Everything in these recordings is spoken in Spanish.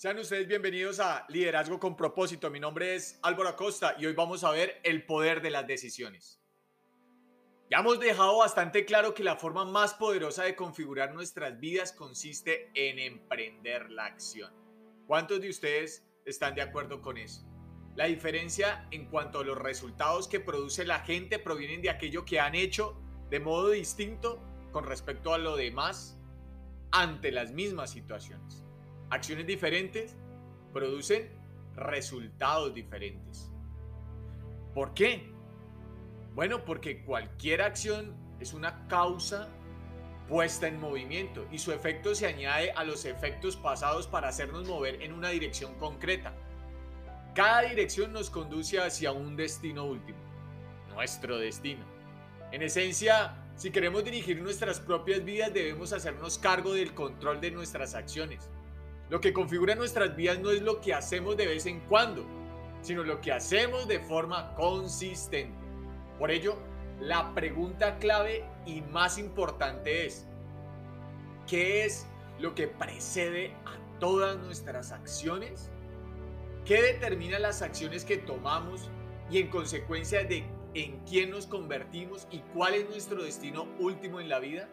Sean ustedes bienvenidos a Liderazgo con propósito. Mi nombre es Álvaro Acosta y hoy vamos a ver el poder de las decisiones. Ya hemos dejado bastante claro que la forma más poderosa de configurar nuestras vidas consiste en emprender la acción. ¿Cuántos de ustedes están de acuerdo con eso? La diferencia en cuanto a los resultados que produce la gente provienen de aquello que han hecho de modo distinto con respecto a lo demás ante las mismas situaciones. Acciones diferentes producen resultados diferentes. ¿Por qué? Bueno, porque cualquier acción es una causa puesta en movimiento y su efecto se añade a los efectos pasados para hacernos mover en una dirección concreta. Cada dirección nos conduce hacia un destino último, nuestro destino. En esencia, si queremos dirigir nuestras propias vidas debemos hacernos cargo del control de nuestras acciones lo que configura nuestras vidas no es lo que hacemos de vez en cuando, sino lo que hacemos de forma consistente. Por ello, la pregunta clave y más importante es, ¿qué es lo que precede a todas nuestras acciones? ¿Qué determina las acciones que tomamos y en consecuencia de en quién nos convertimos y cuál es nuestro destino último en la vida?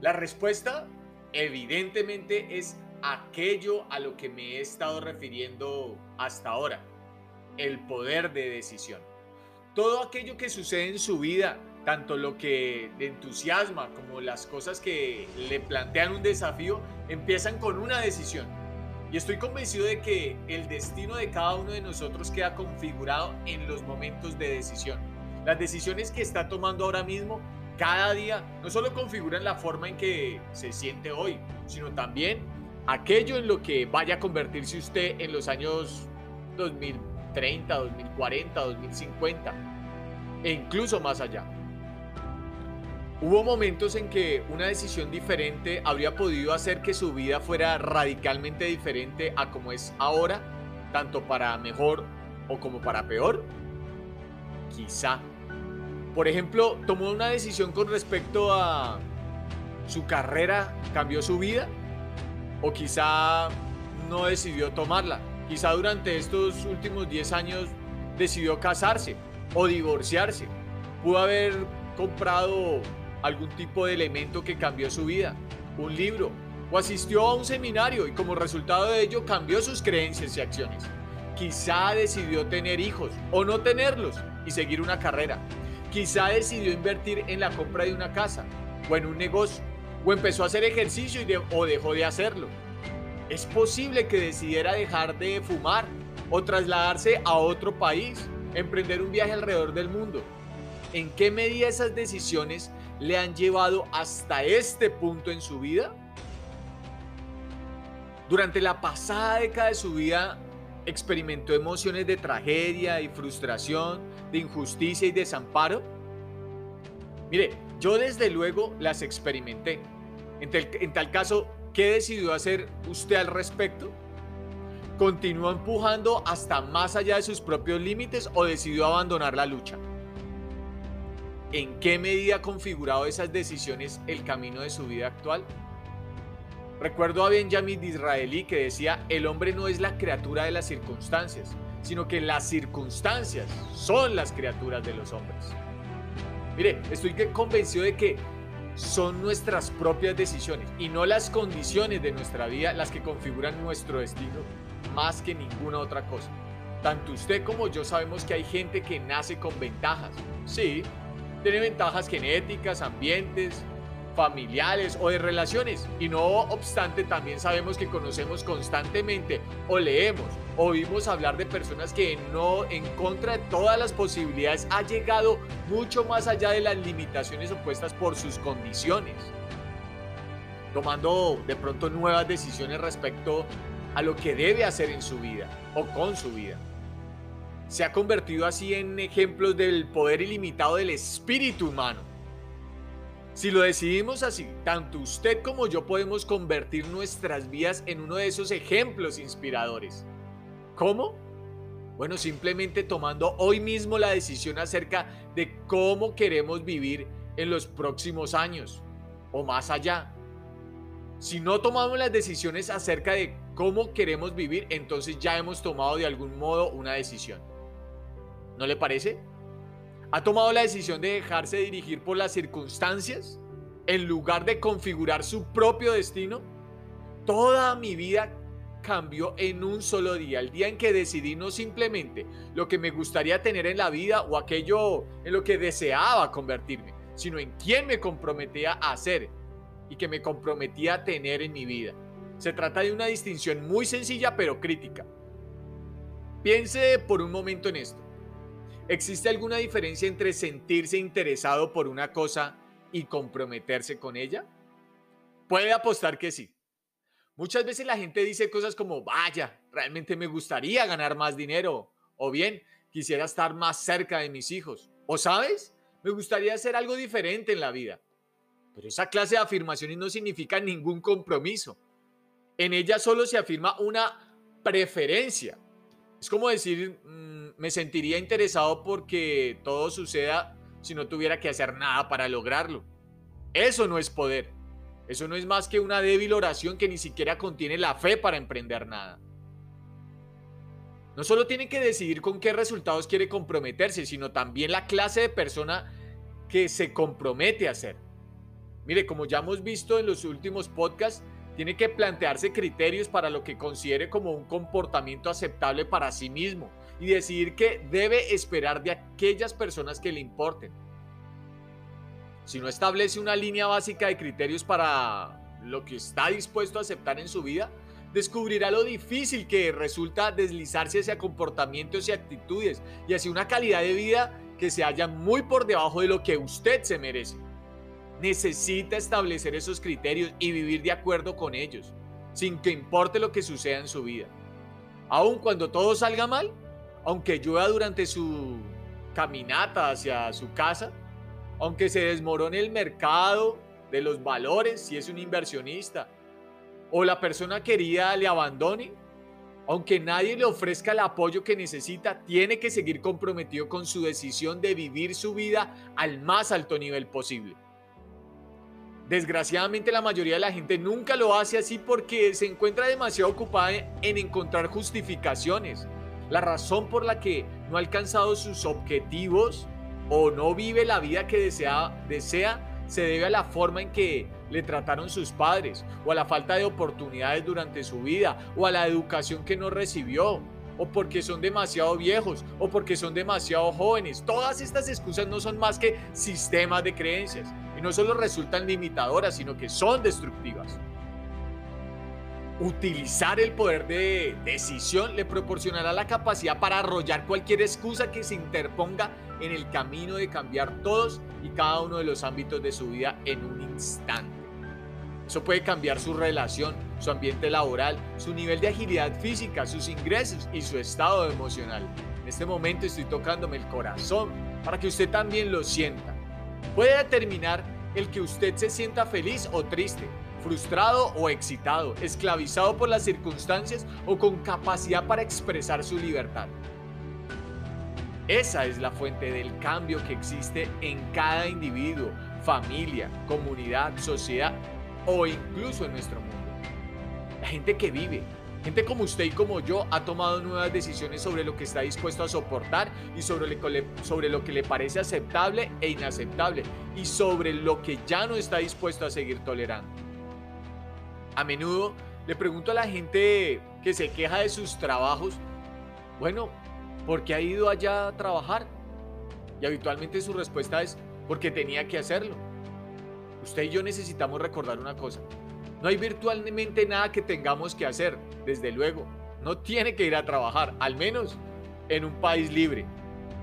La respuesta evidentemente es aquello a lo que me he estado refiriendo hasta ahora, el poder de decisión. Todo aquello que sucede en su vida, tanto lo que le entusiasma como las cosas que le plantean un desafío, empiezan con una decisión. Y estoy convencido de que el destino de cada uno de nosotros queda configurado en los momentos de decisión. Las decisiones que está tomando ahora mismo cada día no solo configuran la forma en que se siente hoy, sino también aquello en lo que vaya a convertirse usted en los años 2030, 2040, 2050 e incluso más allá. Hubo momentos en que una decisión diferente habría podido hacer que su vida fuera radicalmente diferente a como es ahora, tanto para mejor o como para peor. Quizá por ejemplo, tomó una decisión con respecto a su carrera, cambió su vida, o quizá no decidió tomarla. Quizá durante estos últimos 10 años decidió casarse o divorciarse. Pudo haber comprado algún tipo de elemento que cambió su vida, un libro, o asistió a un seminario y como resultado de ello cambió sus creencias y acciones. Quizá decidió tener hijos o no tenerlos y seguir una carrera. Quizá decidió invertir en la compra de una casa o en un negocio, o empezó a hacer ejercicio y o dejó de hacerlo. Es posible que decidiera dejar de fumar o trasladarse a otro país, emprender un viaje alrededor del mundo. ¿En qué medida esas decisiones le han llevado hasta este punto en su vida? Durante la pasada década de su vida experimentó emociones de tragedia y frustración, de injusticia y desamparo? Mire, yo desde luego las experimenté. En, tal caso, ¿qué decidió hacer usted al respecto? ¿Continuó empujando hasta más allá de sus propios límites o decidió abandonar la lucha? ¿En qué medida ha configurado esas decisiones el camino de su vida actual? Recuerdo a Benjamin Disraeli que decía, el hombre no es la criatura de las circunstancias, sino que las circunstancias son las criaturas de los hombres. Mire, estoy convencido de que son nuestras propias decisiones y no las condiciones de nuestra vida las que configuran nuestro destino más que ninguna otra cosa. Tanto usted como yo sabemos que hay gente que nace con ventajas. Sí, tiene ventajas genéticas, ambientes, familiares o de relaciones. Y no obstante, también sabemos que conocemos constantemente o leemos o oímos hablar de personas que no, en contra de todas las posibilidades, ha llegado mucho más allá de las limitaciones opuestas por sus condiciones. Tomando de pronto nuevas decisiones respecto a lo que debe hacer en su vida o con su vida. Se ha convertido así en ejemplos del poder ilimitado del espíritu humano si lo decidimos así, tanto usted como yo podemos convertir nuestras vidas en uno de esos ejemplos inspiradores. ¿Cómo? Bueno, simplemente tomando hoy mismo la decisión acerca de cómo queremos vivir en los próximos años o más allá. Si no tomamos las decisiones acerca de cómo queremos vivir, entonces ya hemos tomado de algún modo una decisión. ¿No le parece? ¿Ha tomado la decisión de dejarse dirigir por las circunstancias en lugar de configurar su propio destino? Toda mi vida cambió en un solo día, el día en que decidí no simplemente lo que me gustaría tener en la vida o aquello en lo que deseaba convertirme, sino en quién me comprometía a ser y que me comprometía a tener en mi vida. Se trata de una distinción muy sencilla pero crítica. Piense por un momento en esto. ¿Existe alguna diferencia entre sentirse interesado por una cosa y comprometerse con ella? Puede apostar que sí. Muchas veces la gente dice cosas como, vaya, realmente me gustaría ganar más dinero, o bien, quisiera estar más cerca de mis hijos, o sabes, me gustaría hacer algo diferente en la vida. Pero esa clase de afirmaciones no significa ningún compromiso. En ella solo se afirma una preferencia. Es como decir, mm, me sentiría interesado porque todo suceda si no tuviera que hacer nada para lograrlo. Eso no es poder. Eso no es más que una débil oración que ni siquiera contiene la fe para emprender nada. No solo tiene que decidir con qué resultados quiere comprometerse, sino también la clase de persona que se compromete a ser. Mire, como ya hemos visto en los últimos podcasts, tiene que plantearse criterios para lo que considere como un comportamiento aceptable para sí mismo y decidir qué debe esperar de aquellas personas que le importen. Si no establece una línea básica de criterios para lo que está dispuesto a aceptar en su vida, descubrirá lo difícil que resulta deslizarse hacia comportamientos y actitudes y hacia una calidad de vida que se halla muy por debajo de lo que usted se merece necesita establecer esos criterios y vivir de acuerdo con ellos, sin que importe lo que suceda en su vida. Aun cuando todo salga mal, aunque llueva durante su caminata hacia su casa, aunque se desmorone el mercado de los valores si es un inversionista, o la persona querida le abandone, aunque nadie le ofrezca el apoyo que necesita, tiene que seguir comprometido con su decisión de vivir su vida al más alto nivel posible. Desgraciadamente la mayoría de la gente nunca lo hace así porque se encuentra demasiado ocupada en encontrar justificaciones. La razón por la que no ha alcanzado sus objetivos o no vive la vida que desea, desea se debe a la forma en que le trataron sus padres o a la falta de oportunidades durante su vida o a la educación que no recibió o porque son demasiado viejos o porque son demasiado jóvenes. Todas estas excusas no son más que sistemas de creencias y no solo resultan limitadoras, sino que son destructivas. Utilizar el poder de decisión le proporcionará la capacidad para arrollar cualquier excusa que se interponga en el camino de cambiar todos y cada uno de los ámbitos de su vida en un instante. Eso puede cambiar su relación, su ambiente laboral, su nivel de agilidad física, sus ingresos y su estado emocional. En este momento estoy tocándome el corazón para que usted también lo sienta. Puede determinar el que usted se sienta feliz o triste, frustrado o excitado, esclavizado por las circunstancias o con capacidad para expresar su libertad. Esa es la fuente del cambio que existe en cada individuo, familia, comunidad, sociedad o incluso en nuestro mundo. La gente que vive, gente como usted y como yo, ha tomado nuevas decisiones sobre lo que está dispuesto a soportar y sobre, sobre lo que le parece aceptable e inaceptable y sobre lo que ya no está dispuesto a seguir tolerando. A menudo le pregunto a la gente que se queja de sus trabajos, bueno, ¿por qué ha ido allá a trabajar? Y habitualmente su respuesta es porque tenía que hacerlo. Usted y yo necesitamos recordar una cosa. No hay virtualmente nada que tengamos que hacer, desde luego. No tiene que ir a trabajar, al menos en un país libre.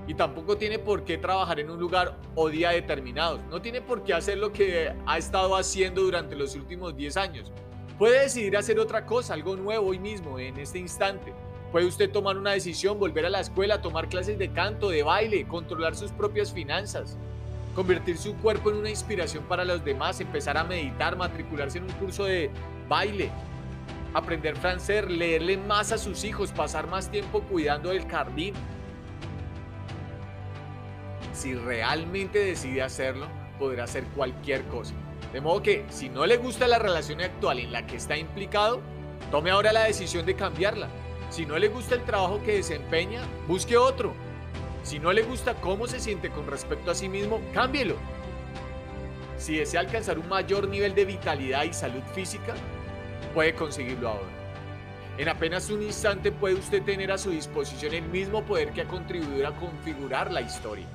Y tampoco tiene por qué trabajar en un lugar o día determinados. No tiene por qué hacer lo que ha estado haciendo durante los últimos 10 años. Puede decidir hacer otra cosa, algo nuevo hoy mismo, en este instante. Puede usted tomar una decisión, volver a la escuela, tomar clases de canto, de baile, controlar sus propias finanzas convertir su cuerpo en una inspiración para los demás, empezar a meditar, matricularse en un curso de baile, aprender francés, leerle más a sus hijos, pasar más tiempo cuidando del jardín. Si realmente decide hacerlo, podrá hacer cualquier cosa. De modo que si no le gusta la relación actual en la que está implicado, Tome ahora la decisión de cambiarla. Si no le gusta el trabajo que desempeña, busque otro. Si no le gusta cómo se siente con respecto a sí mismo, cámbielo. Si desea alcanzar un mayor nivel de vitalidad y salud física, puede conseguirlo ahora. En apenas un instante puede usted tener a su disposición el mismo poder que ha contribuido a configurar la historia.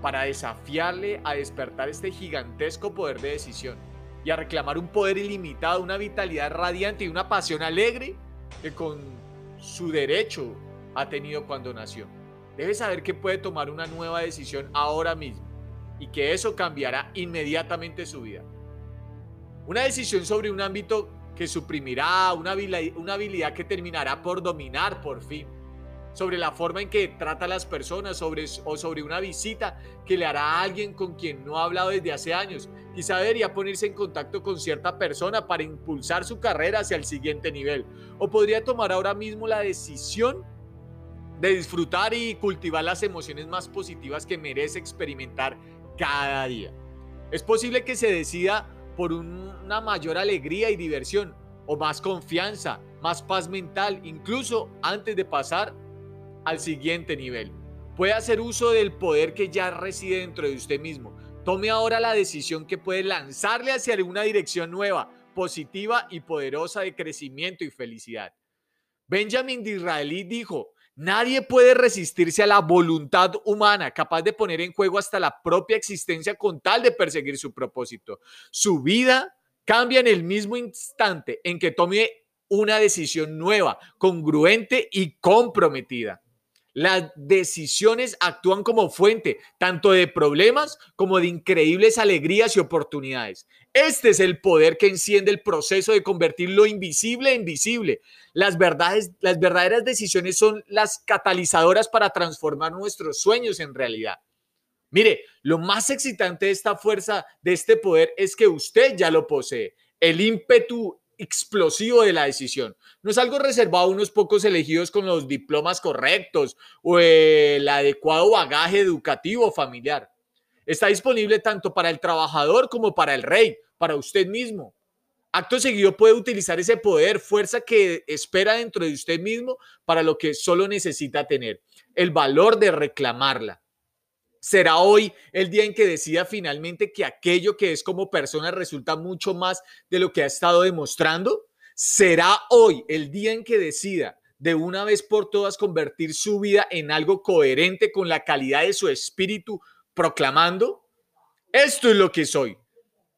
Para desafiarle a despertar este gigantesco poder de decisión y a reclamar un poder ilimitado, una vitalidad radiante y una pasión alegre que con su derecho ha tenido cuando nació. Debe saber que puede tomar una nueva decisión ahora mismo y que eso cambiará inmediatamente su vida. Una decisión sobre un ámbito que suprimirá, una habilidad, una habilidad que terminará por dominar por fin, sobre la forma en que trata a las personas sobre, o sobre una visita que le hará a alguien con quien no ha hablado desde hace años. Quizá debería ponerse en contacto con cierta persona para impulsar su carrera hacia el siguiente nivel. O podría tomar ahora mismo la decisión de disfrutar y cultivar las emociones más positivas que merece experimentar cada día. Es posible que se decida por una mayor alegría y diversión, o más confianza, más paz mental, incluso antes de pasar al siguiente nivel. Puede hacer uso del poder que ya reside dentro de usted mismo. Tome ahora la decisión que puede lanzarle hacia una dirección nueva, positiva y poderosa de crecimiento y felicidad. Benjamin Disraeli dijo, Nadie puede resistirse a la voluntad humana, capaz de poner en juego hasta la propia existencia con tal de perseguir su propósito. Su vida cambia en el mismo instante en que tome una decisión nueva, congruente y comprometida. Las decisiones actúan como fuente tanto de problemas como de increíbles alegrías y oportunidades. Este es el poder que enciende el proceso de convertir lo invisible en visible. Las, verdades, las verdaderas decisiones son las catalizadoras para transformar nuestros sueños en realidad. Mire, lo más excitante de esta fuerza, de este poder, es que usted ya lo posee. El ímpetu explosivo de la decisión. No es algo reservado a unos pocos elegidos con los diplomas correctos o el adecuado bagaje educativo familiar. Está disponible tanto para el trabajador como para el rey, para usted mismo. Acto seguido puede utilizar ese poder, fuerza que espera dentro de usted mismo para lo que solo necesita tener, el valor de reclamarla. ¿Será hoy el día en que decida finalmente que aquello que es como persona resulta mucho más de lo que ha estado demostrando? ¿Será hoy el día en que decida de una vez por todas convertir su vida en algo coherente con la calidad de su espíritu, proclamando, esto es lo que soy,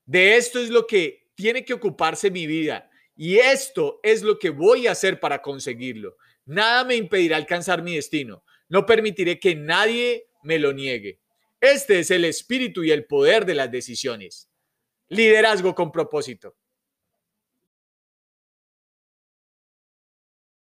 de esto es lo que tiene que ocuparse mi vida y esto es lo que voy a hacer para conseguirlo. Nada me impedirá alcanzar mi destino. No permitiré que nadie me lo niegue. Este es el espíritu y el poder de las decisiones. Liderazgo con propósito.